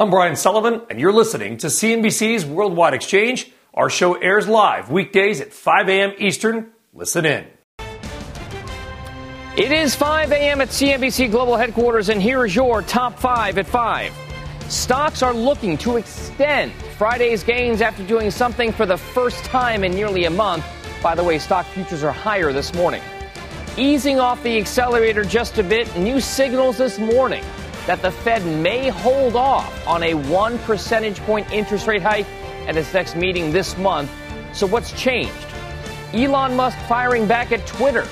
I'm Brian Sullivan, and you're listening to CNBC's Worldwide Exchange. Our show airs live weekdays at 5 a.m. Eastern. Listen in. It is 5 a.m. at CNBC Global Headquarters, and here is your top five at 5. Stocks are looking to extend Friday's gains after doing something for the first time in nearly a month. By the way, stock futures are higher this morning. Easing off the accelerator just a bit, new signals this morning that the Fed may hold off on a one percentage point interest rate hike at its next meeting this month. So, what's changed? Elon Musk firing back at Twitter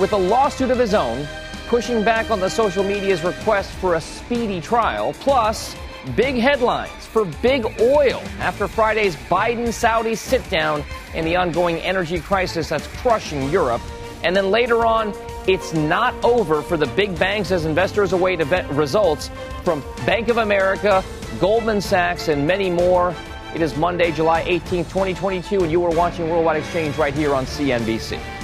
with a lawsuit of his own, pushing back on the social media's request for a speedy trial, plus big headlines for big oil after Friday's Biden Saudi sit down and the ongoing energy crisis that's crushing Europe. And then later on, it's not over for the big banks as investors await results from Bank of America, Goldman Sachs, and many more. It is Monday, July 18, 2022, and you are watching Worldwide Exchange right here on CNBC.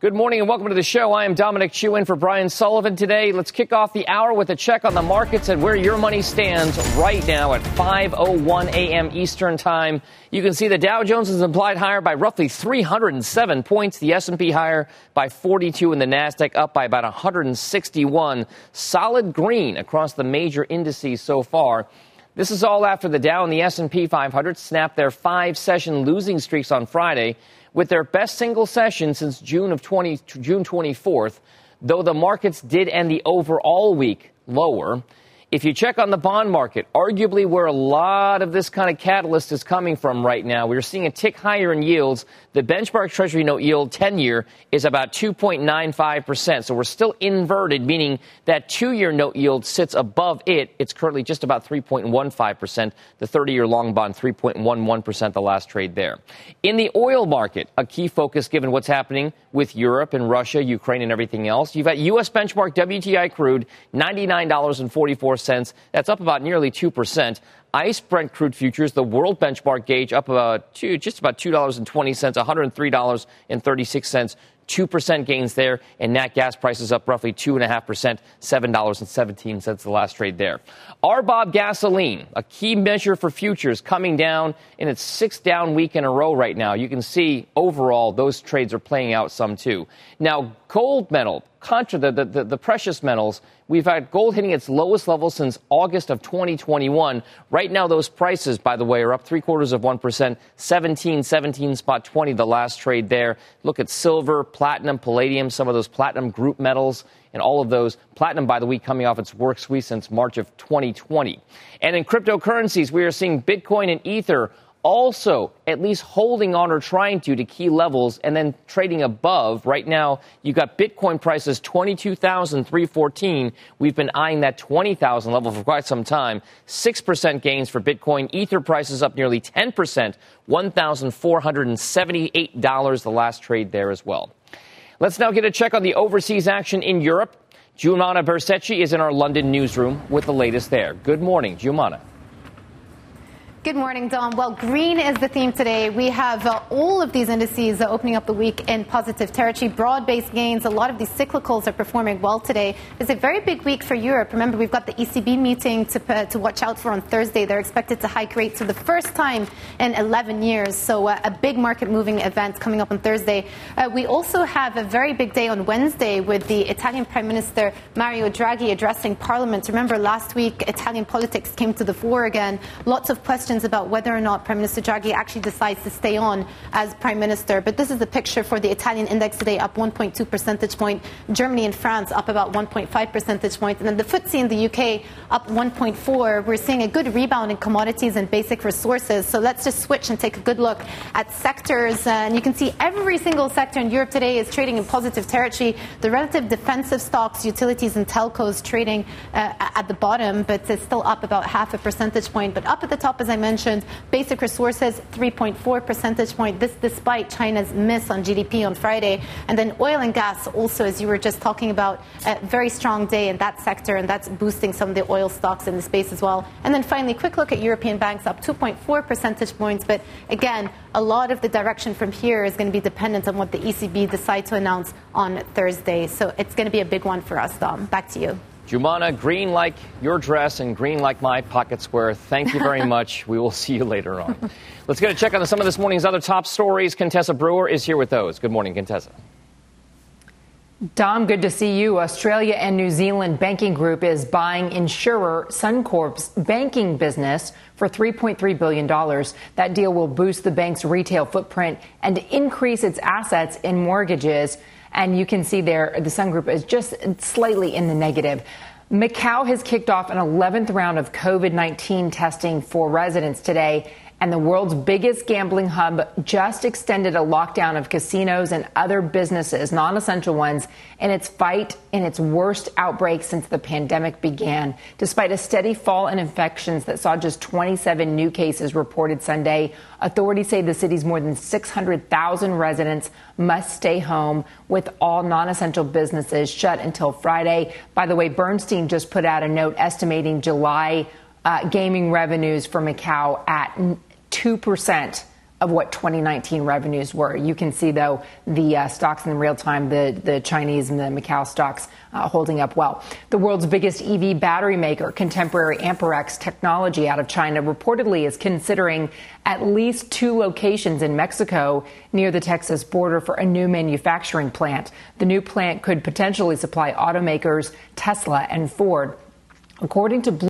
Good morning and welcome to the show. I am Dominic Chu in for Brian Sullivan today. Let's kick off the hour with a check on the markets and where your money stands right now at 5:01 a.m. Eastern Time. You can see the Dow Jones is implied higher by roughly 307 points, the S&P higher by 42 and the Nasdaq up by about 161. Solid green across the major indices so far. This is all after the Dow and the S&P 500 snapped their five-session losing streaks on Friday with their best single session since June of 20, June 24th, though the markets did end the overall week lower. If you check on the bond market, arguably where a lot of this kind of catalyst is coming from right now, we're seeing a tick higher in yields. The benchmark Treasury note yield 10 year is about 2.95%. So we're still inverted, meaning that two year note yield sits above it. It's currently just about 3.15%. The 30 year long bond, 3.11% the last trade there. In the oil market, a key focus given what's happening with Europe and Russia, Ukraine, and everything else, you've got U.S. benchmark WTI crude, $99.44 cents. That's up about nearly 2%. ICE Brent crude futures, the world benchmark gauge, up about two, just about $2.20, $103.36. 2% gains there, and nat gas prices up roughly 2.5%, $7.17 the last trade there. RBOB gasoline, a key measure for futures, coming down in its sixth down week in a row right now. You can see overall those trades are playing out some too. Now, gold metal, contra the, the, the, precious metals, we've had gold hitting its lowest level since August of 2021. Right now, those prices, by the way, are up three quarters of 1%, 17, 17 spot 20, the last trade there. Look at silver, platinum, palladium, some of those platinum group metals and all of those. Platinum, by the way, coming off its worst week since March of 2020. And in cryptocurrencies, we are seeing Bitcoin and Ether also at least holding on or trying to to key levels and then trading above. Right now, you've got Bitcoin prices 22,314. We've been eyeing that 20,000 level for quite some time. 6% gains for Bitcoin. Ether prices up nearly 10%, $1,478 the last trade there as well. Let's now get a check on the overseas action in Europe. Joumanna Bercetche is in our London newsroom with the latest there. Good morning, Joumanna. Good morning, Dom. Well, green is the theme today. We have uh, all of these indices uh, opening up the week in positive territory, broad based gains. A lot of these cyclicals are performing well today. It's a very big week for Europe. Remember, we've got the ECB meeting to, uh, to watch out for on Thursday. They're expected to hike rates for the first time in 11 years. So, uh, a big market moving event coming up on Thursday. Uh, we also have a very big day on Wednesday with the Italian Prime Minister Mario Draghi addressing Parliament. Remember, last week, Italian politics came to the fore again. Lots of questions questions about whether or not Prime Minister Draghi actually decides to stay on as Prime Minister. But this is the picture for the Italian index today, up 1.2 percentage point. Germany and France up about 1.5 percentage points. And then the FTSE in the UK up 1.4. We're seeing a good rebound in commodities and basic resources. So let's just switch and take a good look at sectors. And you can see every single sector in Europe today is trading in positive territory. The relative defensive stocks, utilities, and telcos trading uh, at the bottom, but it's still up about half a percentage point. But up at the top, as I mentioned, basic resources 3.4 percentage point. This despite China's miss on GDP on Friday, and then oil and gas also, as you were just talking about, a very strong day in that sector, and that's boosting some of the oil stocks in the space as well. And then finally, quick look at European banks up 2.4 percentage points. But again, a lot of the direction from here is going to be dependent on what the ECB decide to announce on Thursday. So it's going to be a big one for us, Dom. Back to you. Joumanna, green like your dress and green like my pocket square. Thank you very much. we will see you later on. Let's get a check on some of this morning's other top stories. Contessa Brewer is here with those. Good morning, Contessa. Dom, good to see you. Australia and New Zealand Banking Group is buying insurer Suncorp's banking business for $3.3 billion. That deal will boost the bank's retail footprint and increase its assets in mortgages. And you can see there the Suncorp is just slightly in the negative. Macau has kicked off an 11th round of COVID 19 testing for residents today and the world's biggest gambling hub just extended a lockdown of casinos and other businesses, non essential ones, in its fight in its worst outbreak since the pandemic began. Despite a steady fall in infections that saw just 27 new cases reported Sunday, authorities say the city's more than 600,000 residents must stay home with all non essential businesses shut until Friday. By the way, Bernstein just put out a note estimating July. Uh, gaming revenues for Macau at 2% of what 2019 revenues were. You can see, though, the uh, stocks in real time, the, the Chinese and the Macau stocks uh, holding up well. The world's biggest EV battery maker, Contemporary Amperex Technology out of China, reportedly is considering at least two locations in Mexico near the Texas border for a new manufacturing plant. The new plant could potentially supply automakers Tesla and Ford. According to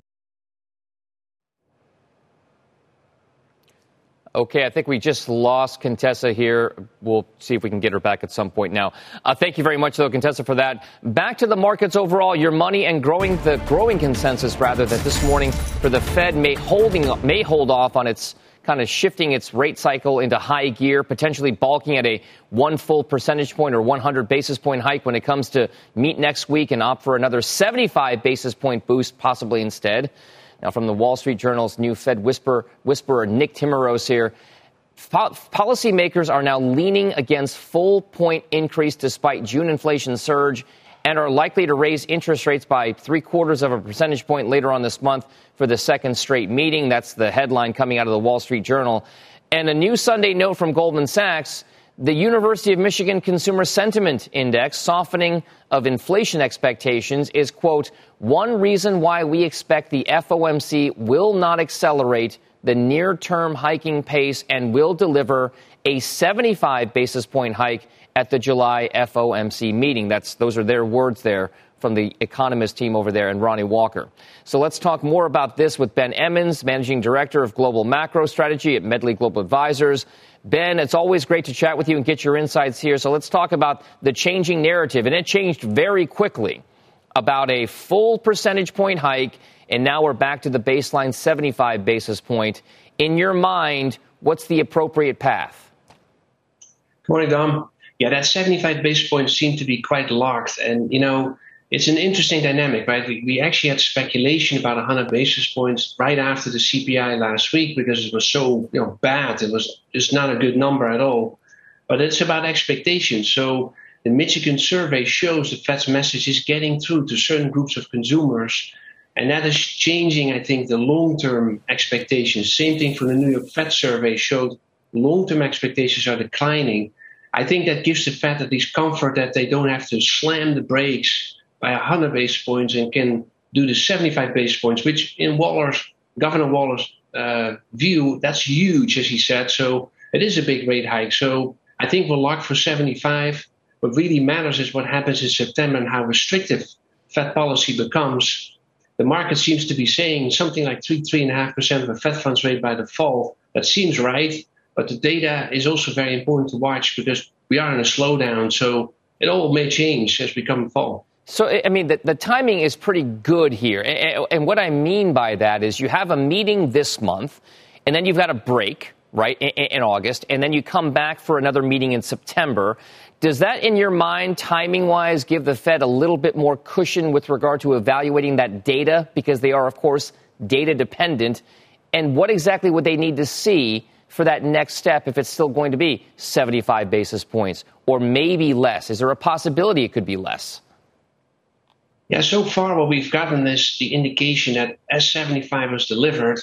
Okay, I think we just lost Contessa here. We'll see if we can get her back at some point now. Uh, thank you very much, though, Contessa, for that. Back to the markets overall, your money and growing the growing consensus, rather, that this morning for the Fed may holding may hold off on its kind of shifting its rate cycle into high gear, potentially balking at a one full percentage point or 100 basis point hike when it comes to meet next week and opt for another 75 basis point boost, possibly instead. Now, from the Wall Street Journal's new Fed whisper, whisperer, Nick Timiraos here. Policymakers are now leaning against full point increase despite June inflation surge and are likely to raise interest rates by three quarters of a percentage point later on this month for the second straight meeting. That's the headline coming out of the Wall Street Journal. And a new Sunday note from Goldman Sachs the University of Michigan Consumer Sentiment Index softening of inflation expectations is, quote, one reason why we expect the FOMC will not accelerate the near term hiking pace and will deliver a 75 basis point hike at the July FOMC meeting. That's, those are their words there from the economist team over there and Ronnie Walker. So let's talk more about this with Ben Emmons, Managing Director of Global Macro Strategy at Medley Global Advisors. Ben, it's always great to chat with you and get your insights here. So let's talk about the changing narrative. And it changed very quickly about a full percentage point hike. And now we're back to the baseline 75 basis point. In your mind, what's the appropriate path? Good Morning, Dom. Yeah, that 75 basis points seem to be quite locked. And, you know, it's an interesting dynamic, right? We, we actually had speculation about 100 basis points right after the CPI last week because it was so you know bad. It was just not a good number at all. But it's about expectations. So the Michigan survey shows the Fed's message is getting through to certain groups of consumers. And that is changing, I think, the long term expectations. Same thing for the New York Fed survey showed long term expectations are declining. I think that gives the Fed at least comfort that they don't have to slam the brakes by 100 basis points and can do the 75 basis points, which in Waller's, Governor Waller's uh, view, that's huge, as he said. So it is a big rate hike. So I think we're locked for 75. What really matters is what happens in September and how restrictive Fed policy becomes. the market seems to be saying something like three, three and a half percent of a Fed funds rate by the fall. That seems right, but the data is also very important to watch because we are in a slowdown. So it all may change as we come fall. So, I mean, the, the timing is pretty good here. And, and what I mean by that is you have a meeting this month, and then you've got a break, right, in, in August, and then you come back for another meeting in September. Does that, in your mind, timing wise, give the Fed a little bit more cushion with regard to evaluating that data? Because they are, of course, data dependent. And what exactly would they need to see for that next step if it's still going to be 75 basis points or maybe less? Is there a possibility it could be less? Yeah, so far what we've gotten is the indication that as 75 was delivered,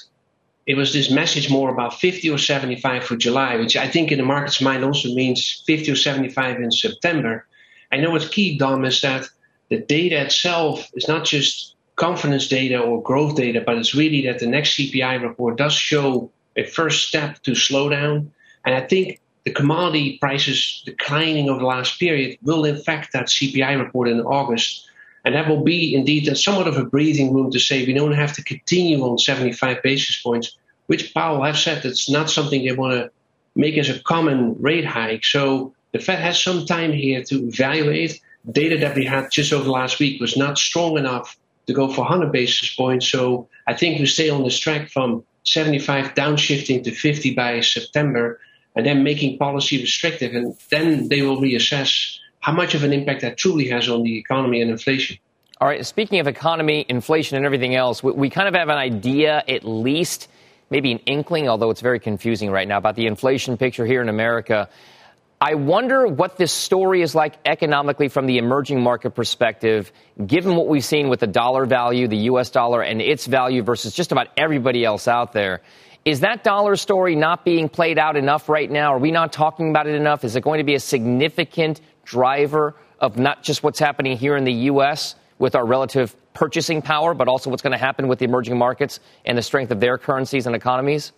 it was this message more about 50 or 75 for July, which I think in the market's mind also means 50 or 75 in September. I know what's key, Dom, is that the data itself is not just confidence data or growth data, but it's really that the next CPI report does show a first step to slowdown. And I think the commodity prices declining over the last period will affect that CPI report in August. And that will be indeed somewhat of a breathing room to say we don't have to continue on 75 basis points, which Powell has said it's not something they want to make as a common rate hike. So the Fed has some time here to evaluate. Data that we had just over the last week was not strong enough to go for 100 basis points. So I think we stay on this track from 75 downshifting to 50 by September and then making policy restrictive. And then they will reassess how much of an impact that truly has on the economy and inflation. All right, speaking of economy, inflation, and everything else, we, we, kind of have an idea, at least, maybe an inkling, although it's very confusing right now, about the inflation picture here in America. I wonder what this story is like economically from the emerging market perspective, given what we've seen with the dollar value, the U.S. dollar, and its value versus just about everybody else out there. Is that dollar story not being played out enough right now? Are we not talking about it enough? Is it going to be a significant driver of not just what's happening here in the U.S. with our relative purchasing power, but also what's going to happen with the emerging markets and the strength of their currencies and economies?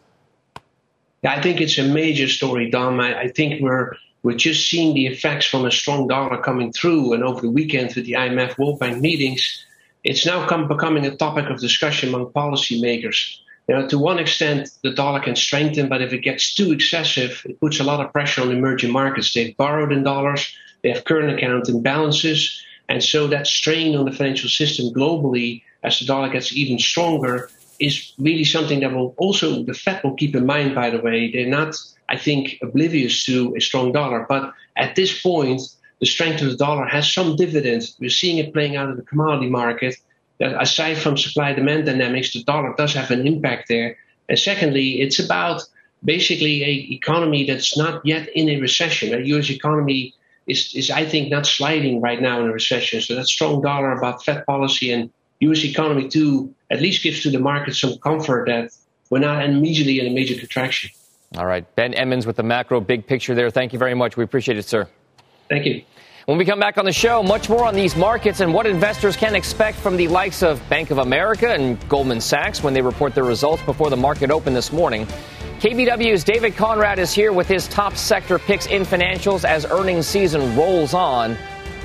I think it's a major story, Dom. I, I think we're we're just seeing the effects from a strong dollar coming through, and over the weekend with the IMF World Bank meetings, it's now come, becoming a topic of discussion among policymakers. You know, to one extent, the dollar can strengthen, but if it gets too excessive, it puts a lot of pressure on emerging markets. They've borrowed in dollars, they have current account imbalances, and so that strain on the financial system globally, as the dollar gets even stronger, is really something that will also the Fed will keep in mind. By the way, they're not, I think, oblivious to a strong dollar, but at this point, the strength of the dollar has some dividends. We're seeing it playing out in the commodity market. That aside from supply demand dynamics, the dollar does have an impact there. And secondly, it's about basically a economy that's not yet in a recession. A U.S. economy is, is, I think, not sliding right now in a recession. So that strong dollar about Fed policy and U.S. economy too at least gives to the market some comfort that we're not immediately in a major contraction. All right, Ben Emmons with the macro big picture there. Thank you very much. We appreciate it, sir. Thank you. When we come back on the show, much more on these markets and what investors can expect from the likes of Bank of America and Goldman Sachs when they report their results before the market opened this morning. KBW's David Konrad is here with his top sector picks in financials as earnings season rolls on.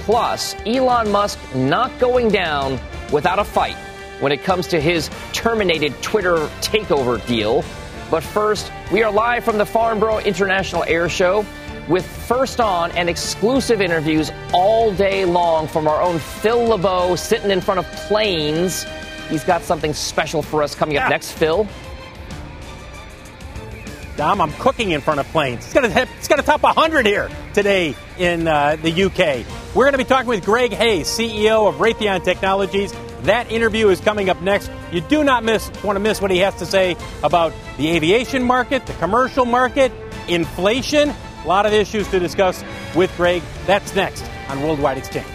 Plus, Elon Musk not going down without a fight when it comes to his terminated Twitter takeover deal. But first, we are live from the Farnborough International Air Show with first on and exclusive interviews all day long from our own Phil LeBeau sitting in front of planes. He's got something special for us coming up next, Phil. Dom, I'm cooking in front of planes. It's going to it's going to top 100 here today in uh, the UK. We're going to be talking with Greg Hayes, CEO of Raytheon Technologies. That interview is coming up next. You do not miss want to miss what he has to say about the aviation market, the commercial market, inflation. A lot of issues to discuss with Greg. That's next on Worldwide Exchange.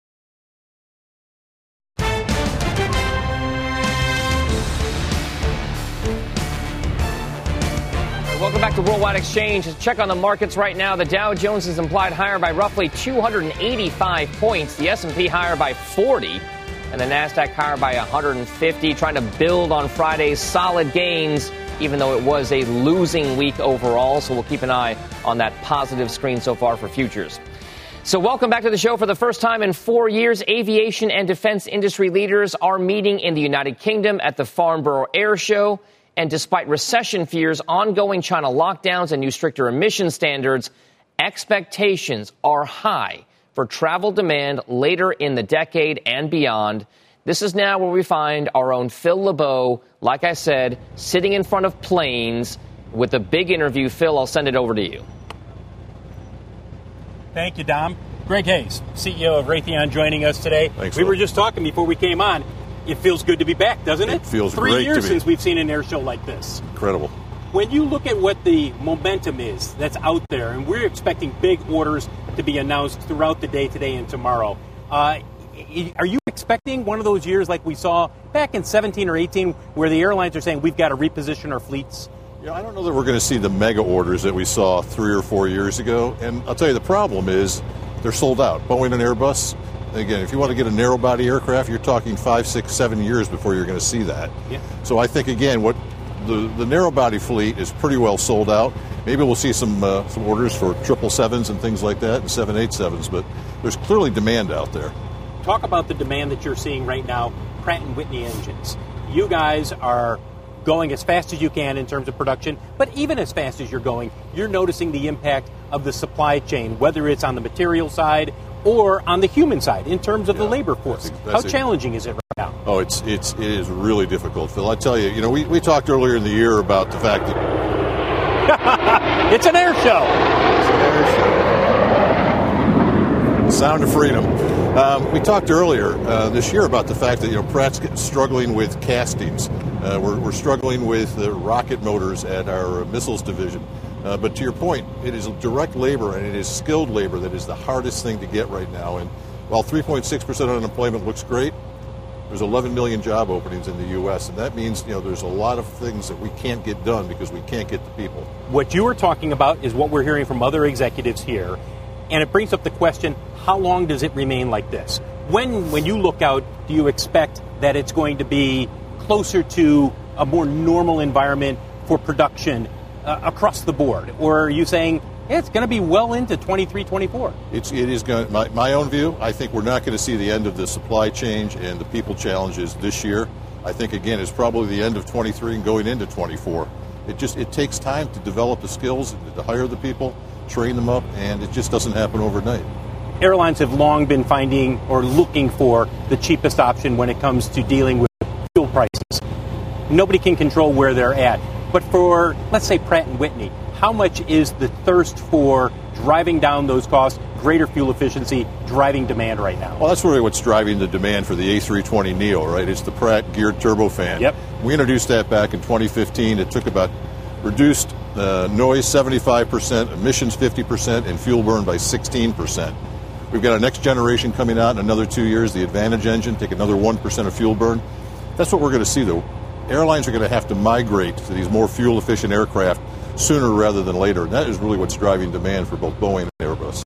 Welcome back to Worldwide Exchange. Check on the markets right now. The Dow Jones is implied higher by roughly 285 points. The S&P higher by 40, and the Nasdaq higher by 150. Trying to build on Friday's solid gains, even though it was a losing week overall. So we'll keep an eye on that positive screen so far for futures. So, welcome back to the show. For the first time in four years, aviation and defense industry leaders are meeting in the United Kingdom at the Farnborough Air Show. And despite recession fears, ongoing China lockdowns, and new stricter emission standards, expectations are high for travel demand later in the decade and beyond. This is now where we find our own Phil LeBeau, like I said, sitting in front of planes with a big interview. Phil, I'll send it over to you. Thank you, Dom. Greg Hayes, CEO of Raytheon, joining us today. Thanks, we Phil. were just talking before we came on it feels good to be back, doesn't it? It feels Three great years since we've seen an air show like this. Incredible. When you look at what the momentum is that's out there, and we're expecting big orders to be announced throughout the day today and tomorrow, uh, are you expecting one of those years like we saw back in 17 or 18 where the airlines are saying we've got to reposition our fleets? Know, I don't know that we're going to see the mega orders that we saw three or four years ago. And I'll tell you, the problem is they're sold out. Boeing and Airbus. Again, if you want to get a narrow body aircraft, you're talking five, six, seven years before you're going to see that. Yeah. So I think again, what the the narrow body fleet is pretty well sold out. Maybe we'll see some uh, some orders for triple sevens and things like that, and seven eight sevens. But there's clearly demand out there. talk about the demand that you're seeing right now pratt and whitney engines you guys are going as fast as you can in terms of production but even as fast as you're going you're noticing the impact of the supply chain whether it's on the material side or on the human side in terms of the labor force that's- how that's it. challenging is it right now Oh, it's it's it is really difficult, Phil. I tell you, you know, we, we talked earlier in the year about the fact that it's an air show Sound of freedom. Um, we talked earlier uh, this year about the fact that you know Pratt's struggling with castings. Uh, we're, we're struggling with the rocket motors at our missiles division. Uh, but to your point, it is direct labor and it is skilled labor that is the hardest thing to get right now. And while 3.6% unemployment looks great, there's 11 million job openings in the U.S. and that means you know there's a lot of things that we can't get done because we can't get the people. what you are talking about is what we're hearing from other executives here and it brings up the question how long does it remain like this when when you look out do you expect that it's going to be closer to a more normal environment for production uh, across the board or are you saying "Yeah, it's going to be well into 23 24 It's it is going. My, my own view. I think we're not going to see the end of the supply change and the people challenges this year. I think again it's probably the end of 23 and going into 24. It just it takes time to develop the skills, to hire the people, train them up, and it just doesn't happen overnight. airlines have long been finding or looking for the cheapest option when it comes to dealing with fuel prices. Nobody can control where they're at. But for, let's say, Pratt and Whitney, how much is the thirst for driving down those costs, greater fuel efficiency, driving demand right now? Well, that's really what's driving the demand for the A320 Neo, right? It's the Pratt geared turbofan. Yep. We introduced that back in 2015. It took about reduced uh, noise 75%, emissions 50%, and fuel burn by 16%. We've got our next generation coming out in another two years, the Advantage engine, take another 1% of fuel burn. That's what we're going to see, though. Airlines are going to have to migrate to these more fuel efficient aircraft sooner rather than later. And that is really what's driving demand for both Boeing and Airbus.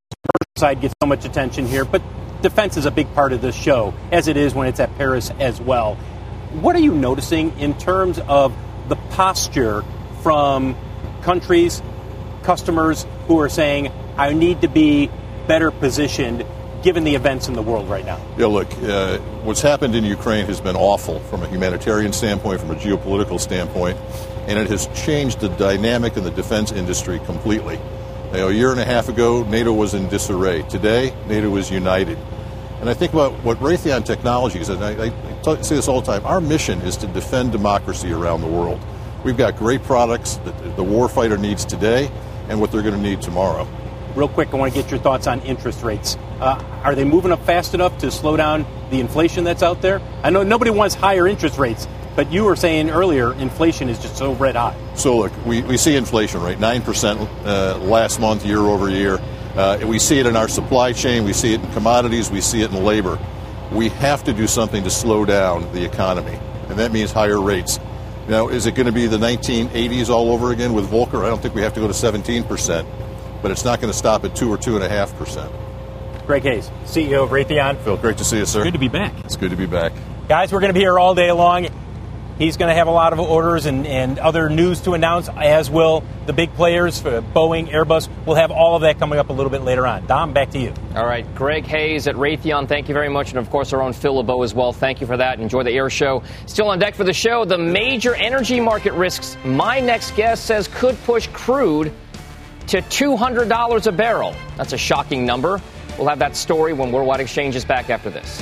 side gets so much attention here, but defense is a big part of this show, as it is when it's at Paris as well. What are you noticing in terms of the posture from countries, customers who are saying, I need to be better positioned given the events in the world right now? Yeah, look, uh, what's happened in Ukraine has been awful from a humanitarian standpoint, from a geopolitical standpoint, and it has changed the dynamic in the defense industry completely. You know, a year and a half ago, NATO was in disarray. Today, NATO is united. And I think about what Raytheon Technologies, and I, I say this all the time, our mission is to defend democracy around the world. We've got great products that the warfighter needs today and what they're going to need tomorrow. Real quick, I want to get your thoughts on interest rates. Uh, are they moving up fast enough to slow down the inflation that's out there? I know nobody wants higher interest rates, but you were saying earlier inflation is just so red hot. So, look, we, we see inflation, right? 9% uh, last month, year over year. Uh, we see it in our supply chain, we see it in commodities, we see it in labor. We have to do something to slow down the economy, and that means higher rates. Now, is it going to be the 1980s all over again with Volcker? I don't think we have to go to 17%, but it's not going to stop at 2 or 2.5%. Greg Hayes, CEO of Raytheon. Phil, great to see you, sir. Good to be back. It's good to be back. Guys, we're going to be here all day long. He's going to have a lot of orders and, and other news to announce, as will the big players, for Boeing, Airbus. We'll have all of that coming up a little bit later on. Dom, back to you. All right. Greg Hayes at Raytheon, thank you very much. And of course, our own Phil LeBeau as well. Thank you for that. Enjoy the air show. Still on deck for the show, the major energy market risks my next guest says could push crude to $200 a barrel. That's a shocking number. We'll have that story when Worldwide Exchange is back after this.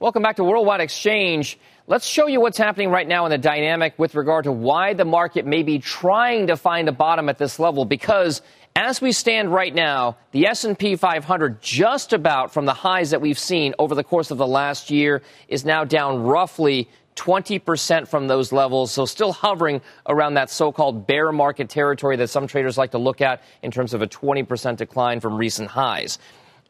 Welcome back to Worldwide Exchange. Let's show you what's happening right now in the dynamic with regard to why the market may be trying to find a bottom at this level. Because as we stand right now, the S&P 500 just about from the highs that we've seen over the course of the last year is now down roughly 20% from those levels, so still hovering around that so-called bear market territory that some traders like to look at in terms of a 20% decline from recent highs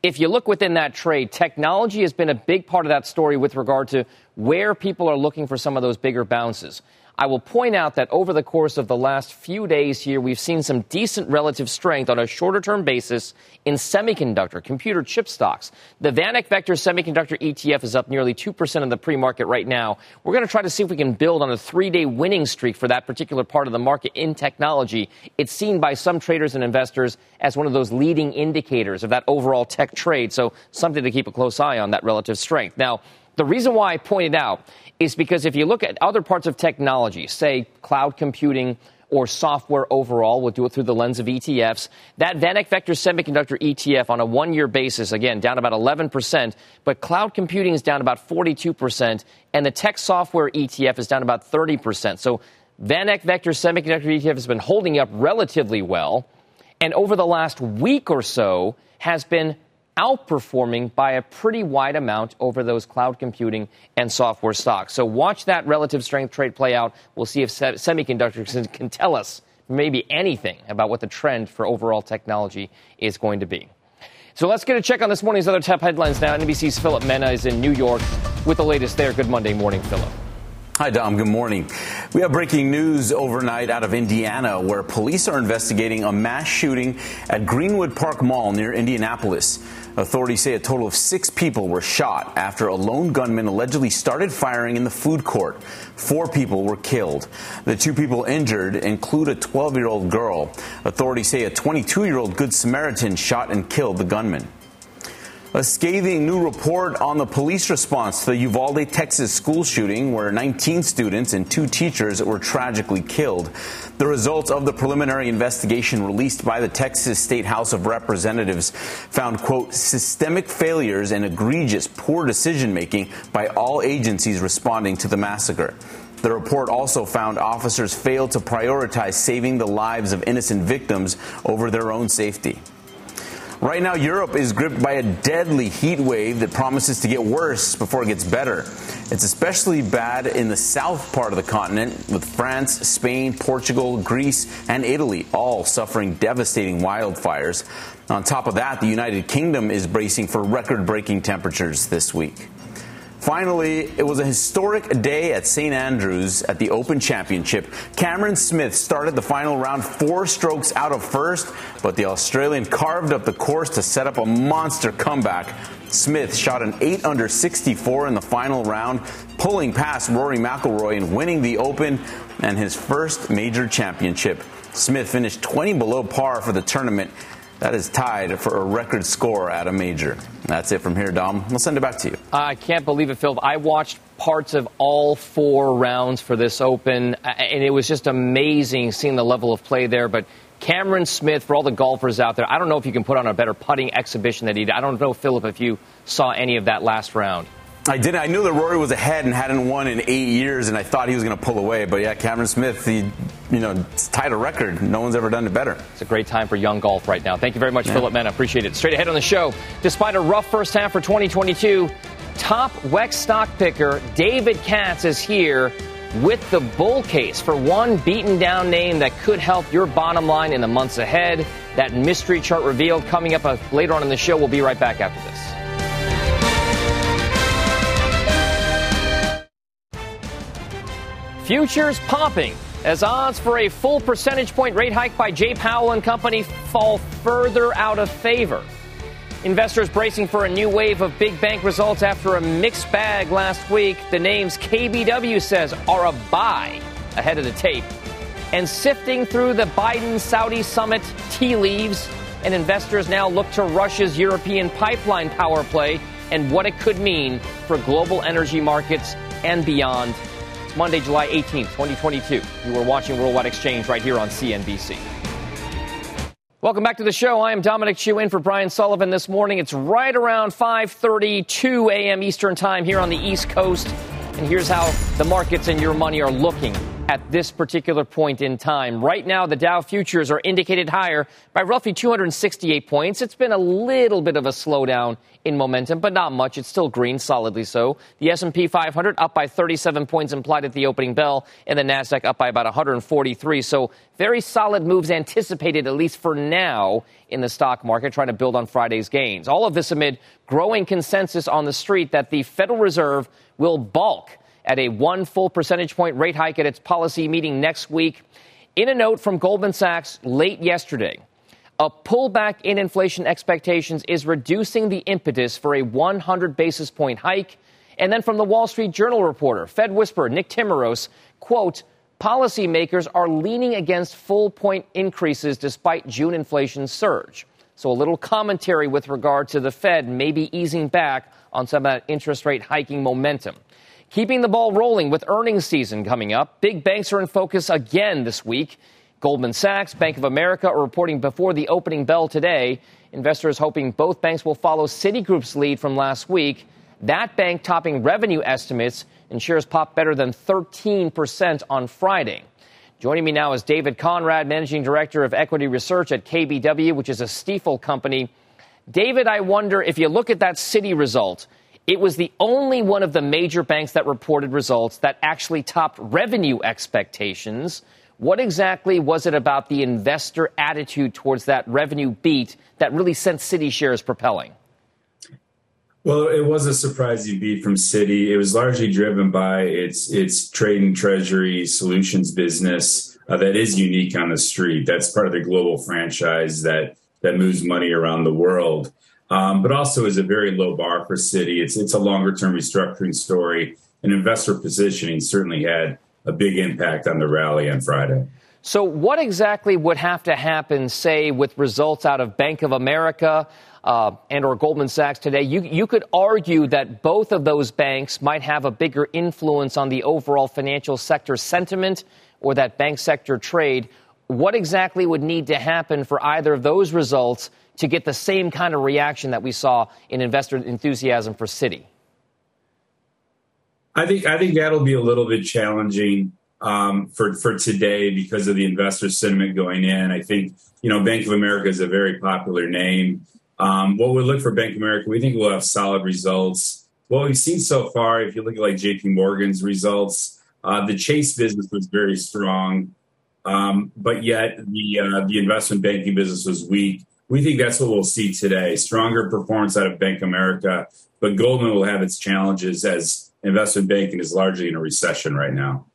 if you look within that trade, technology has been a big part of that story with regard to where people are looking for some of those bigger bounces. I will point out that over the course of the last few days here, we've seen some decent relative strength on a shorter term basis in semiconductor, computer chip stocks. The VanEck Vector Semiconductor ETF is up nearly 2% in the pre market right now. We're going to try to see if we can build on a three day winning streak for that particular part of the market in technology. It's seen by some traders and investors as one of those leading indicators of that overall tech trade. So something to keep a close eye on, that relative strength. Now, the reason why I pointed out is because if you look at other parts of technology, say cloud computing or software overall, we'll do it through the lens of ETFs. That VanEck Vector Semiconductor ETF on a one year basis, again, down about 11%, but cloud computing is down about 42%, and the tech software ETF is down about 30%. So VanEck Vector Semiconductor ETF has been holding up relatively well, and over the last week or so has been outperforming by a pretty wide amount over those cloud computing and software stocks. So watch that relative strength trade play out. We'll see if semiconductors can tell us maybe anything about what the trend for overall technology is going to be. So let's get a check on this morning's other top headlines now. NBC's Philip Mena is in New York with the latest there. Good Monday morning, Philip. Hi, Dom. Good morning. We have breaking news overnight out of Indiana where police are investigating a mass shooting at Greenwood Park Mall near Indianapolis. Authorities say a total of six people were shot after a lone gunman allegedly started firing in the food court. Four people were killed. The two people injured include a 12 year old girl. Authorities say a 22 year old Good Samaritan shot and killed the gunman. A scathing new report on the police response to the Uvalde, Texas school shooting, where 19 students and two teachers were tragically killed. The results of the preliminary investigation released by the Texas State House of Representatives found, quote, systemic failures and egregious poor decision making by all agencies responding to the massacre. The report also found officers failed to prioritize saving the lives of innocent victims over their own safety. Right now, Europe is gripped by a deadly heat wave that promises to get worse before it gets better. It's especially bad in the south part of the continent, with France, Spain, Portugal, Greece, and Italy all suffering devastating wildfires. On top of that, the United Kingdom is bracing for record breaking temperatures this week. Finally, it was a historic day at St. Andrews at the Open Championship. Cameron Smith started the final round four strokes out of first, but the Australian carved up the course to set up a monster comeback. Smith shot an 8 under 64 in the final round, pulling past Rory McIlroy and winning the Open and his first major championship. Smith finished 20 below par for the tournament that is tied for a record score at a major. That's it from here, Dom. We'll send it back to you. I can't believe it, Phil. I watched parts of all four rounds for this Open, and it was just amazing seeing the level of play there. But Cameron Smith, for all the golfers out there, I don't know if you can put on a better putting exhibition than he did. I don't know, Philip, if you saw any of that last round. I did. I knew that Rory was ahead and hadn't won in eight years, and I thought he was going to pull away. But yeah, Cameron Smith, he, you know, tied a record. No one's ever done it better. It's a great time for young golf right now. Thank you very much, yeah. Philip Mena. Appreciate it. Straight ahead on the show, despite a rough first half for 2022, top Wex stock picker David Katz is here with the bull case for one beaten down name that could help your bottom line in the months ahead. That mystery chart revealed coming up uh, later on in the show. We'll be right back after this. Futures popping as odds for a full percentage point rate hike by Jay Powell and company fall further out of favor. Investors bracing for a new wave of big bank results after a mixed bag last week. The names KBW says are a buy ahead of the tape. And sifting through the Biden Saudi summit tea leaves, and investors now look to Russia's European pipeline power play and what it could mean for global energy markets and beyond. Monday, July 18th, 2022. You are watching Worldwide Exchange right here on CNBC. Welcome back to the show. I am Dominic Chu in for Brian Sullivan this morning. It's right around 5:32 a.m. Eastern Time here on the East Coast. And here's how the markets and your money are looking at this particular point in time. Right now, the Dow futures are indicated higher by roughly 268 points. It's been a little bit of a slowdown in momentum, but not much. It's still green, solidly so. The S&P 500 up by 37 points implied at the opening bell, and the Nasdaq up by about 143. So very solid moves anticipated, at least for now, in the stock market, trying to build on Friday's gains. All of this amid growing consensus on the street that the Federal Reserve will bulk at a one full percentage point rate hike at its policy meeting next week. In a note from Goldman Sachs late yesterday, a pullback in inflation expectations is reducing the impetus for a 100 basis point hike. And then from the Wall Street Journal reporter, Fed whisperer Nick Timiraos, quote, policymakers are leaning against full point increases despite June inflation surge. So a little commentary with regard to the Fed maybe easing back on some of that interest rate hiking momentum. Keeping the ball rolling with earnings season coming up, big banks are in focus again this week. Goldman Sachs, Bank of America are reporting before the opening bell today. Investors hoping both banks will follow Citigroup's lead from last week. That bank topping revenue estimates and shares popped better than 13% on Friday. Joining me now is David Konrad, Managing Director of Equity Research at KBW, which is a Stifel company. David, I wonder if you look at that Citi result, it was the only one of the major banks that reported results that actually topped revenue expectations. What exactly was it about the investor attitude towards that revenue beat that really sent Citi shares propelling? Well, it was a surprising beat from Citi. It was largely driven by its its trade and treasury solutions business uh, that is unique on the street. That's part of the global franchise that that moves money around the world um, but also is a very low bar for Citi. It's it's a longer term restructuring story, and investor positioning certainly had a big impact on the rally on Friday. So, what exactly would have to happen, say, with results out of Bank of America uh, and or Goldman Sachs today? You, you could argue that both of those banks might have a bigger influence on the overall financial sector sentiment or that bank sector trade. What exactly would need to happen for either of those results to get the same kind of reaction that we saw in investor enthusiasm for Citi? I think I think that'll be a little bit challenging um, for for today because of the investor sentiment going in. I think you know Bank of America is a very popular name. Um, what we look for Bank of America, we think we'll have solid results. What we've seen so far, if you look at like J.P. Morgan's results, uh, the Chase business was very strong, um, but yet the uh, the investment banking business was weak. We think that's what we'll see today: stronger performance out of Bank America, but Goldman will have its challenges as investment banking is largely in a recession right now.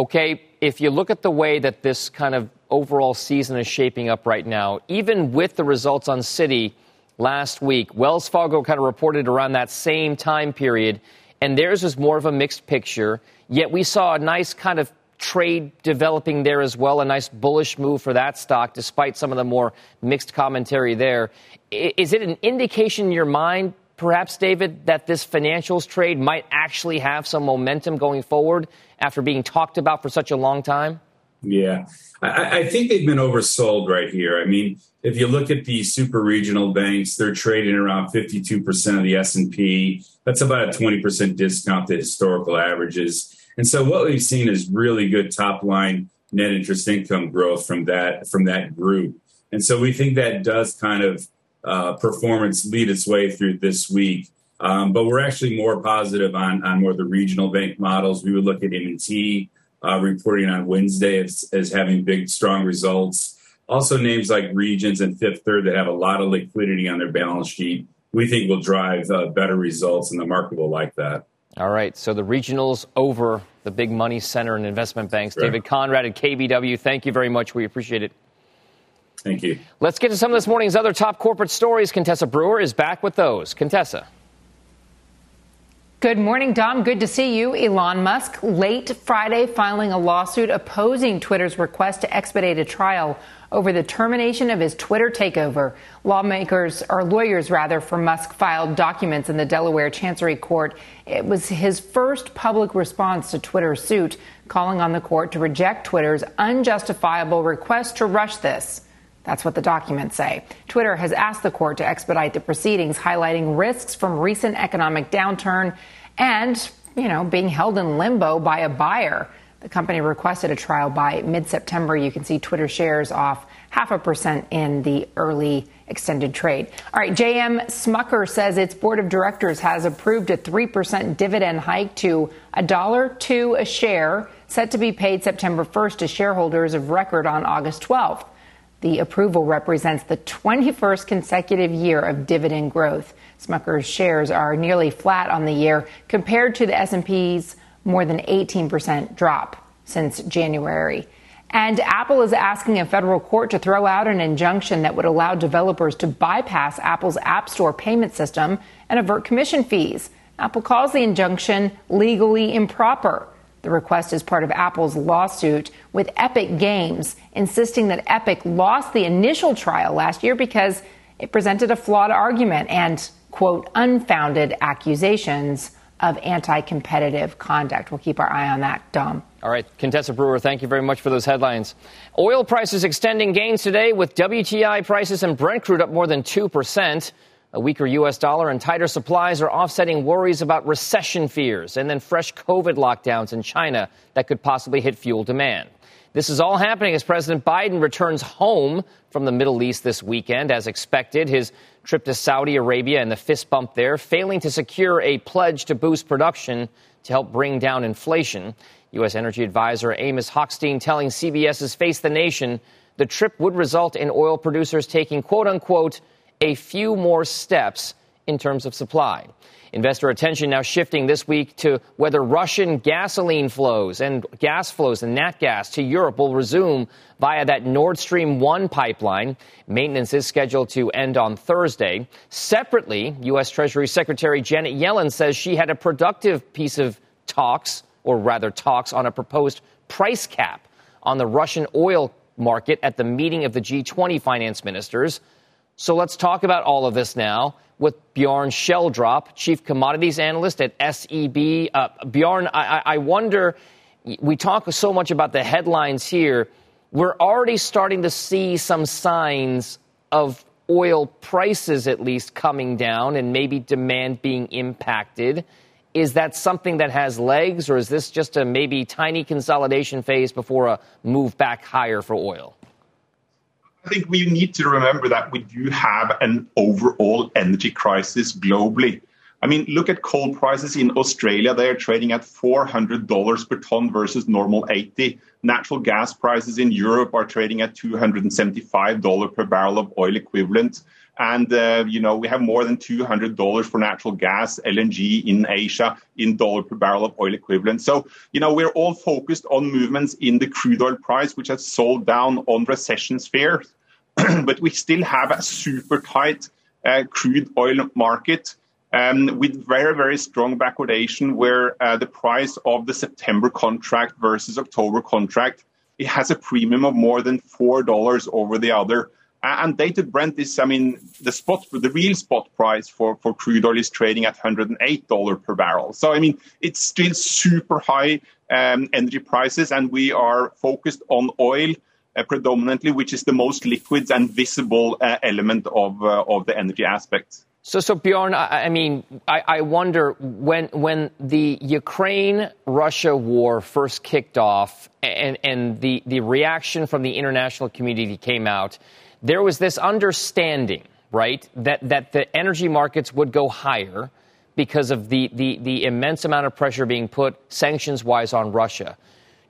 Okay, if you look at the way that this kind of overall season is shaping up right now, even with the results on Citi last week, Wells Fargo kind of reported around that same time period, and theirs was more of a mixed picture. Yet we saw a nice kind of trade developing there as well, a nice bullish move for that stock, despite some of the more mixed commentary there. Is it an indication in your mind perhaps, David, that this financials trade might actually have some momentum going forward after being talked about for such a long time? Yeah, I, I, think they've been oversold right here. I mean, if you look at the super regional banks, they're trading around 52% of the S&P. That's about a 20% discount to historical averages. And so what we've seen is really good top line net interest income growth from that from that group. And so we think that does kind of uh, performance lead its way through this week. Um, but we're actually more positive on, on more of the regional bank models. We would look at M&T uh, reporting on Wednesday as, as having big, strong results. Also, names like Regions and Fifth Third that have a lot of liquidity on their balance sheet, we think will drive uh, better results, and the market will like that. All right. So the regionals over the big money center and investment banks. Sure. David Konrad at KBW, thank you very much. We appreciate it. Thank you. Let's get to some of this morning's other top corporate stories. Contessa Brewer is back with those. Contessa. Good morning, Dom. Good to see you. Elon Musk late Friday filing a lawsuit opposing Twitter's request to expedite a trial over the termination of his Twitter takeover. Lawmakers, or lawyers rather, for Musk filed documents in the Delaware Chancery Court. It was his first public response to Twitter's suit, calling on the court to reject Twitter's unjustifiable request to rush this. That's what the documents say. Twitter has asked the court to expedite the proceedings, highlighting risks from recent economic downturn and, you know, being held in limbo by a buyer. The company requested a trial by mid September. You can see Twitter shares off half a percent in the early extended trade. All right, JM Smucker says its board of directors has approved a 3% dividend hike to $1.02 a share, set to be paid September 1st to shareholders of record on August 12th. The approval represents the 21st consecutive year of dividend growth. Smucker's shares are nearly flat on the year compared to the S&P's more than 18% drop since January. And Apple is asking a federal court to throw out an injunction that would allow developers to bypass Apple's App Store payment system and avert commission fees. Apple calls the injunction legally improper. The request is part of Apple's lawsuit with Epic Games, insisting that Epic lost the initial trial last year because it presented a flawed argument and, quote, unfounded accusations of anti competitive conduct. We'll keep our eye on that, Dom. All right, Contessa Brewer, thank you very much for those headlines. Oil prices extending gains today with WTI prices and Brent crude up more than 2%. A weaker U.S. dollar and tighter supplies are offsetting worries about recession fears and then fresh COVID lockdowns in China that could possibly hit fuel demand. This is all happening as President Biden returns home from the Middle East this weekend, as expected. His trip to Saudi Arabia and the fist bump there, failing to secure a pledge to boost production to help bring down inflation. U.S. Energy Advisor Amos Hochstein telling CBS's Face the Nation the trip would result in oil producers taking quote unquote a few more steps in terms of supply. Investor attention now shifting this week to whether Russian gasoline flows and gas flows and nat gas to Europe will resume via that Nord Stream 1 pipeline. Maintenance is scheduled to end on Thursday. Separately, U.S. Treasury Secretary Janet Yellen says she had a productive piece of talks, or rather talks, on a proposed price cap on the Russian oil market at the meeting of the G20 finance ministers. So let's talk about all of this now with Bjorn Schieldrop, Chief Commodities Analyst at SEB. Uh, Bjorn, I, I wonder, we talk so much about the headlines here. We're already starting to see some signs of oil prices, at least, coming down and maybe demand being impacted. Is that something that has legs, or is this just a maybe tiny consolidation phase before a move back higher for oil? I think we need to remember that we do have an overall energy crisis globally. I mean, look at coal prices in Australia. They are trading at $400 per ton versus normal 80. Natural gas prices in Europe are trading at $275 per barrel of oil equivalent. And, uh, you know, we have more than $200 for natural gas, LNG in Asia in dollar per barrel of oil equivalent. So, you know, we're all focused on movements in the crude oil price, which has sold down on recession fears. but we still have a super tight uh, crude oil market. Um, with very, very strong backwardation, where uh, the price of the September contract versus October contract it has a premium of more than four dollars over the other. And dated Brent is, I mean, the spot, the real spot price for, for crude oil is trading at $108 per barrel. So, I mean, it's still super high um, energy prices, and we are focused on oil uh, predominantly, which is the most liquid and visible uh, element of, uh, of the energy aspect. So, so Bjorn, I, I mean, I, I, wonder when when the Ukraine Russia war first kicked off, and and the the reaction from the international community came out there was this understanding, right, that, that the energy markets would go higher because of the, the, the immense amount of pressure being put sanctions wise on Russia.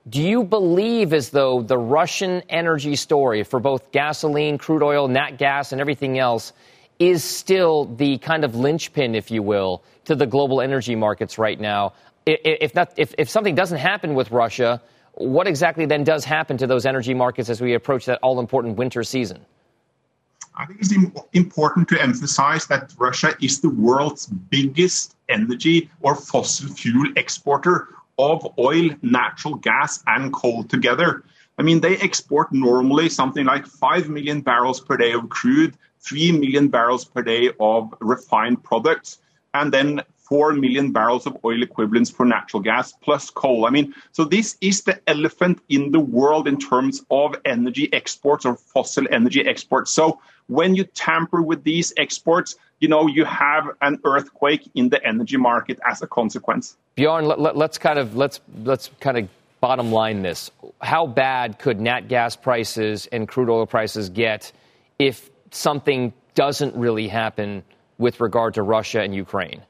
Do you believe as though the Russian energy story for both gasoline, crude oil, nat gas, and everything else is still the kind of linchpin, if you will, to the global energy markets right now? If, not, if, if something doesn't happen with Russia, what exactly then does happen to those energy markets as we approach that all important winter season? I think it's important to emphasize that Russia is the world's biggest energy or fossil fuel exporter of oil, natural gas, and coal together. I mean, they export normally something like 5 million barrels per day of crude, 3 million barrels per day of refined products, and then 4 million barrels of oil equivalents for natural gas plus coal. I mean, so this is the elephant in the world in terms of energy exports or fossil energy exports. So when you tamper with these exports, you know, you have an earthquake in the energy market as a consequence. Bjorn, let, us kind of let's let's kind of bottom line this. How bad could nat gas prices and crude oil prices get if something doesn't really happen with regard to Russia and Ukraine?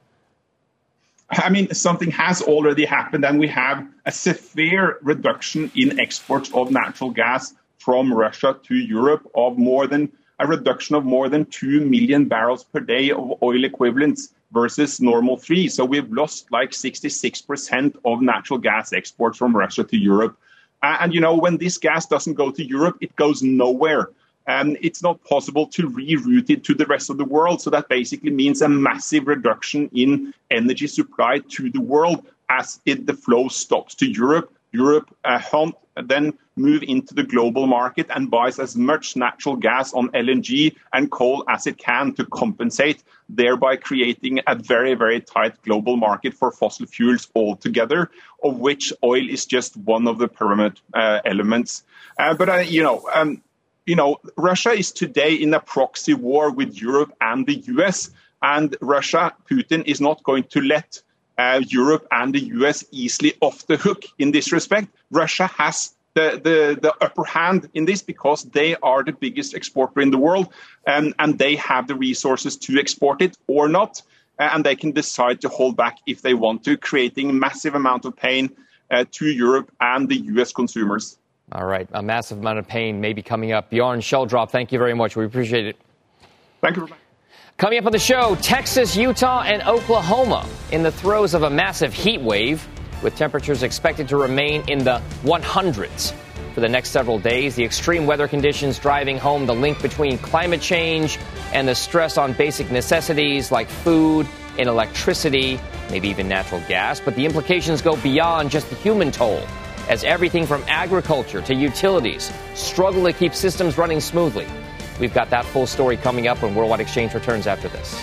I mean, something has already happened, and we have a severe reduction in exports of natural gas from Russia to Europe of more than a reduction of more than 2 million barrels per day of oil equivalents versus normal three. So we've lost like 66% of natural gas exports from Russia to Europe. And, you know, when this gas doesn't go to Europe, it goes nowhere. And it's not possible to reroute it to the rest of the world. So that basically means a massive reduction in energy supply to the world as it, the flow stops to Europe. Europe uh, then move into the global market and buys as much natural gas on LNG and coal as it can to compensate, thereby creating a very, very tight global market for fossil fuels altogether, of which oil is just one of the pyramid uh, elements. Uh, but, uh, you know, um, you know, Russia is today in a proxy war with Europe and the US, and Russia, Putin, is not going to let uh, Europe and the US easily off the hook in this respect. Russia has the, the, the upper hand in this because they are the biggest exporter in the world and, and they have the resources to export it or not. And they can decide to hold back if they want to, creating a massive amount of pain uh, to Europe and the US consumers. All right, a massive amount of pain may be coming up. Bjorn Schieldrop, thank you very much. We appreciate it. Thank you. Very much. Coming up on the show, Texas, Utah, and Oklahoma in the throes of a massive heat wave with temperatures expected to remain in the 100s for the next several days. The extreme weather conditions driving home the link between climate change and the stress on basic necessities like food and electricity, maybe even natural gas. But the implications go beyond just the human toll. as everything from agriculture to utilities struggle to keep systems running smoothly. We've got that full story coming up when Worldwide Exchange returns after this.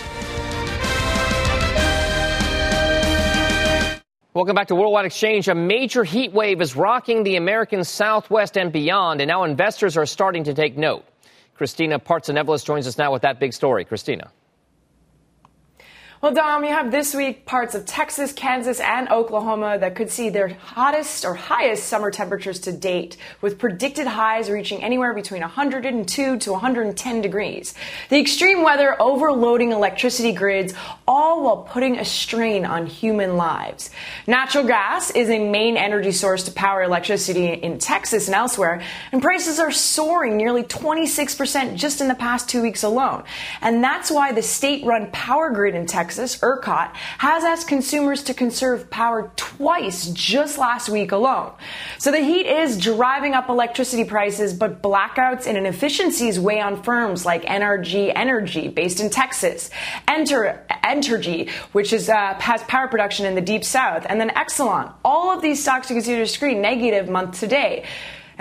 Welcome back to Worldwide Exchange. A major heat wave is rocking the American Southwest and beyond, and now investors are starting to take note. Christina Partsinevelos joins us now with that big story. Christina. Well, Dom, you have this week parts of Texas, Kansas, and Oklahoma that could see their hottest or highest summer temperatures to date, with predicted highs reaching anywhere between 102 to 110 degrees. The extreme weather overloading electricity grids, all while putting a strain on human lives. Natural gas is a main energy source to power electricity in Texas and elsewhere, and prices are soaring nearly 26% just in the past two weeks alone. And that's why the state run power grid in Texas Texas, ERCOT, has asked consumers to conserve power twice just last week alone. So the heat is driving up electricity prices, but blackouts and inefficiencies weigh on firms like NRG Energy, based in Texas, Enter, Entergy, which is, uh, has power production in the deep south, and then Exelon. All of these stocks you can see to screen negative month to date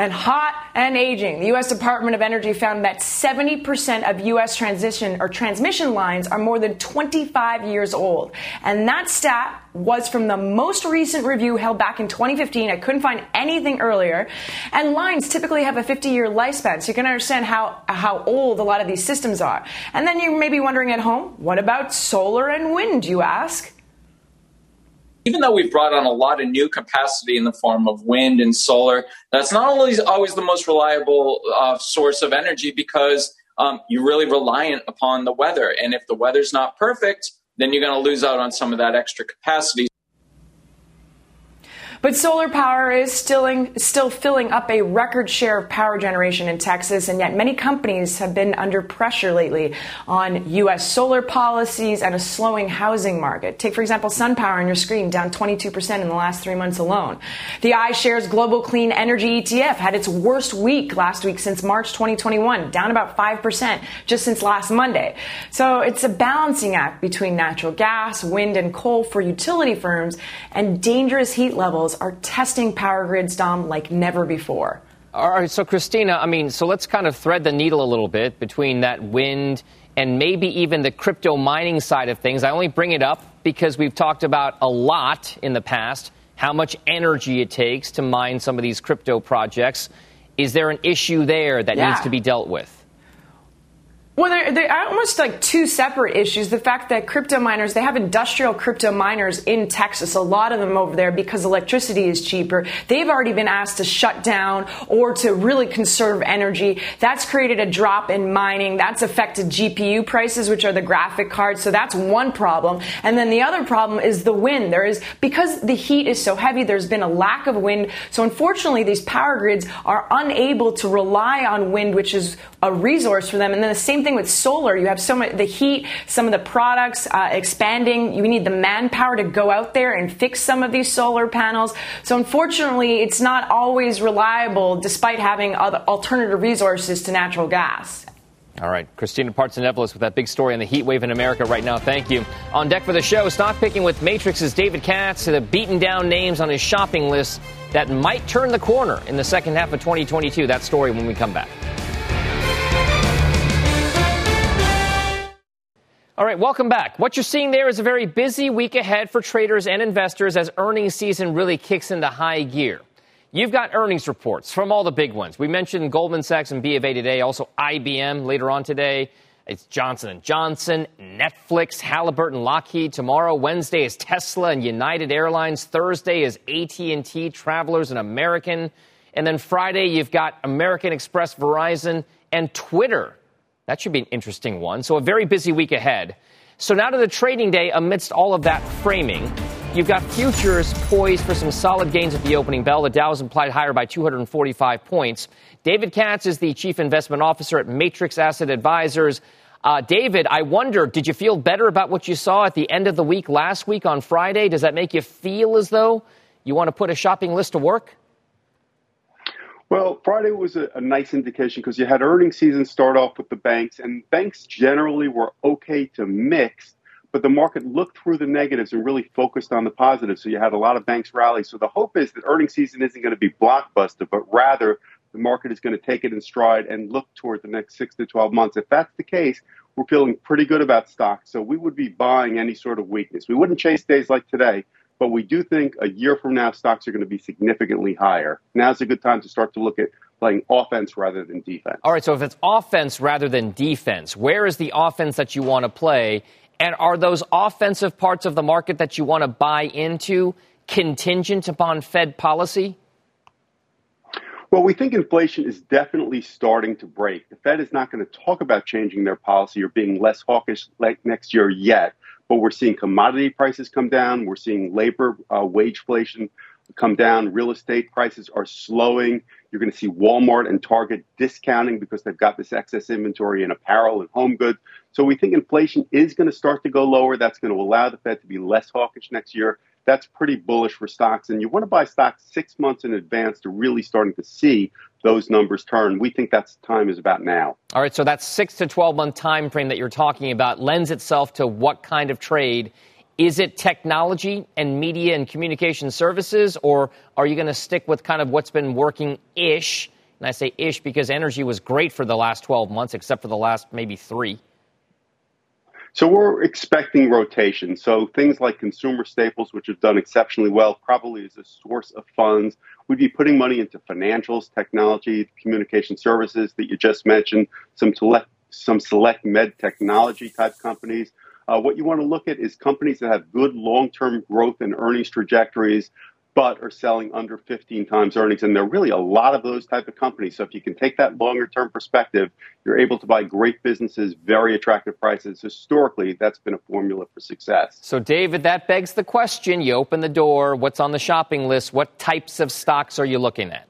and hot and aging. The U.S. Department of Energy found that 70% of U.S. transition or transmission lines are more than 25 years old. And that stat was from the most recent review held back in 2015. I couldn't find anything earlier. And lines typically have a 50 year lifespan, so you can understand how, how old a lot of these systems are. And then you may be wondering at home, what about solar and wind, you ask? Even though we've brought on a lot of new capacity in the form of wind and solar, that's not always always the most reliable uh, source of energy because um, you're really reliant upon the weather. And if the weather's not perfect, then you're going to lose out on some of that extra capacity. But solar power is still, still filling up a record share of power generation in Texas, and yet many companies have been under pressure lately on U.S. solar policies and a slowing housing market. Take, for example, SunPower on your screen, down 22% in the last three months alone. The iShares Global Clean Energy ETF had its worst week last week since March 2021, down about 5% just since last Monday. So it's a balancing act between natural gas, wind, and coal for utility firms and dangerous heat levels are testing power grids, Dom, like never before. All right, so Christina, I mean, so let's kind of thread the needle a little bit between that wind and maybe even the crypto mining side of things. I only bring it up because we've talked about a lot in the past how much energy it takes to mine some of these crypto projects. Is there an issue there that yeah. needs to be dealt with? Well, they're, they're, almost like two separate issues. The fact that crypto miners, they have industrial crypto miners in Texas, a lot of them over there because electricity is cheaper. They've already been asked to shut down or to really conserve energy. That's created a drop in mining. That's affected GPU prices, which are the graphic cards. So that's one problem. And then the other problem is the wind. There is, because the heat is so heavy, there's been a lack of wind. So unfortunately, these power grids are unable to rely on wind, which is a resource for them. And then the same thing with solar. You have so much, the heat, some of the products uh, expanding. You need the manpower to go out there and fix some of these solar panels. So unfortunately, it's not always reliable despite having other alternative resources to natural gas. All right, Christina Partsinevelos with that big story on the heat wave in America right now. Thank you. On deck for the show, stock picking with Matrix's David Katz, to the beaten down names on his shopping list that might turn the corner in the second half of 2022. That story when we come back. All right, welcome back. What you're seeing there is a very busy week ahead for traders and investors as earnings season really kicks into high gear. You've got earnings reports from all the big ones. We mentioned Goldman Sachs and B of A today, also IBM later on today. It's Johnson & Johnson, Netflix, Halliburton, Lockheed. Tomorrow, Wednesday is Tesla and United Airlines. Thursday is AT&T, Travelers and American. And then Friday, you've got American Express, Verizon, and Twitter. That should be an interesting one. So, a very busy week ahead. So, now to the trading day amidst all of that framing. You've got futures poised for some solid gains at the opening bell. The Dow is implied higher by 245 points. David Katz is the chief investment officer at Matrix Asset Advisors. Uh, David, I wonder, did you feel better about what you saw at the end of the week last week on Friday? Does that make you feel as though you want to put a shopping list to work? Well, Friday was a, a nice indication because you had earnings season start off with the banks, and banks generally were okay to mixed, but the market looked through the negatives and really focused on the positives. So you had a lot of banks rally. So the hope is that earnings season isn't going to be blockbuster, but rather the market is going to take it in stride and look toward the next six to 12 months. If that's the case, we're feeling pretty good about stocks. So we would be buying any sort of weakness. We wouldn't chase days like today, but we do think a year from now, stocks are going to be significantly higher. Now's a good time to start to look at playing offense rather than defense. All right, so if it's offense rather than defense, where is the offense that you want to play? And are those offensive parts of the market that you want to buy into contingent upon Fed policy? Well, we think inflation is definitely starting to break. The Fed is not going to talk about changing their policy or being less hawkish like next year yet, but we're seeing commodity prices come down. We're seeing labor uh, wage inflation come down. Real estate prices are slowing. You're going to see Walmart and Target discounting because they've got this excess inventory in apparel and home goods. So we think inflation is going to start to go lower. That's going to allow the Fed to be less hawkish next year. That's pretty bullish for stocks. And you want to buy stocks six months in advance to really starting to see those numbers turn. We think that's time is about now. All right, so that six to 12 month time frame that you're talking about lends itself to what kind of trade? Is it technology and media and communication services, or are you going to stick with kind of what's been working ish? And I say ish because energy was great for the last 12 months, except for the last maybe three. So we're expecting rotation. So things like consumer staples, which have done exceptionally well, probably is a source of funds. We'd be putting money into financials, technology, communication services that you just mentioned, some select, some select med technology type companies. Uh, what you want to look at is companies that have good long-term growth and earnings trajectories, but are selling under 15 times earnings. And there are really a lot of those type of companies. So if you can take that longer term perspective, you're able to buy great businesses, very attractive prices. Historically, that's been a formula for success. So, David, that begs the question. You open the door. What's on the shopping list? What types of stocks are you looking at?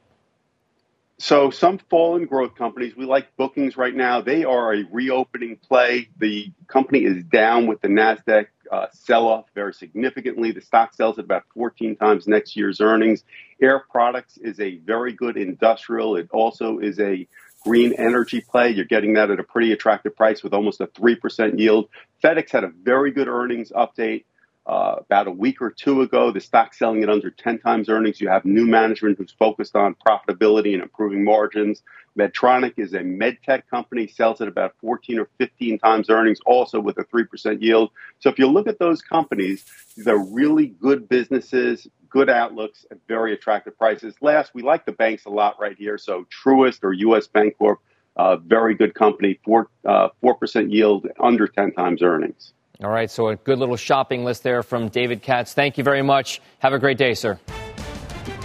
So some fallen growth companies, we like bookings right now. They are a reopening play. The company is down with the Nasdaq uh, sell-off very significantly. The stock sells at about 14 times next year's earnings. Air Products is a very good industrial. It also is a green energy play. You're getting that at a pretty attractive price with almost a 3% yield. FedEx had a very good earnings update uh, about a week or two ago. The stock selling at under 10 times earnings. You have new management who's focused on profitability and improving margins. Medtronic is a med tech company, sells at about 14 or 15 times earnings, also with a 3% yield. So if you look at those companies, they're really good businesses, good outlooks at very attractive prices. Last, we like the banks a lot right here. So Truist or US Bancorp, uh, very good company, 4, uh, 4% yield, under 10 times earnings. All right, so a good little shopping list there from David Katz. Thank you very much. Have a great day, sir.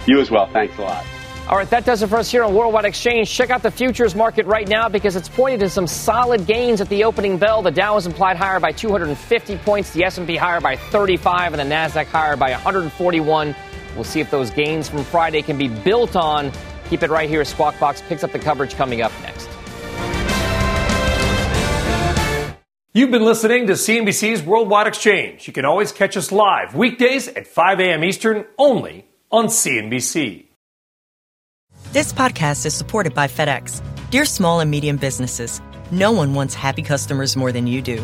You as well. Thanks a lot. All right, that does it for us here on Worldwide Exchange. Check out the futures market right now because it's pointed to some solid gains at the opening bell. The Dow is implied higher by 250 points, the S&P higher by 35, and the Nasdaq higher by 141. We'll see if those gains from Friday can be built on. Keep it right here. Squawk Box picks up the coverage coming up next. You've been listening to CNBC's Worldwide Exchange. You can always catch us live weekdays at 5 a.m. Eastern only on CNBC. This podcast is supported by FedEx. Dear small and medium businesses, no one wants happy customers more than you do.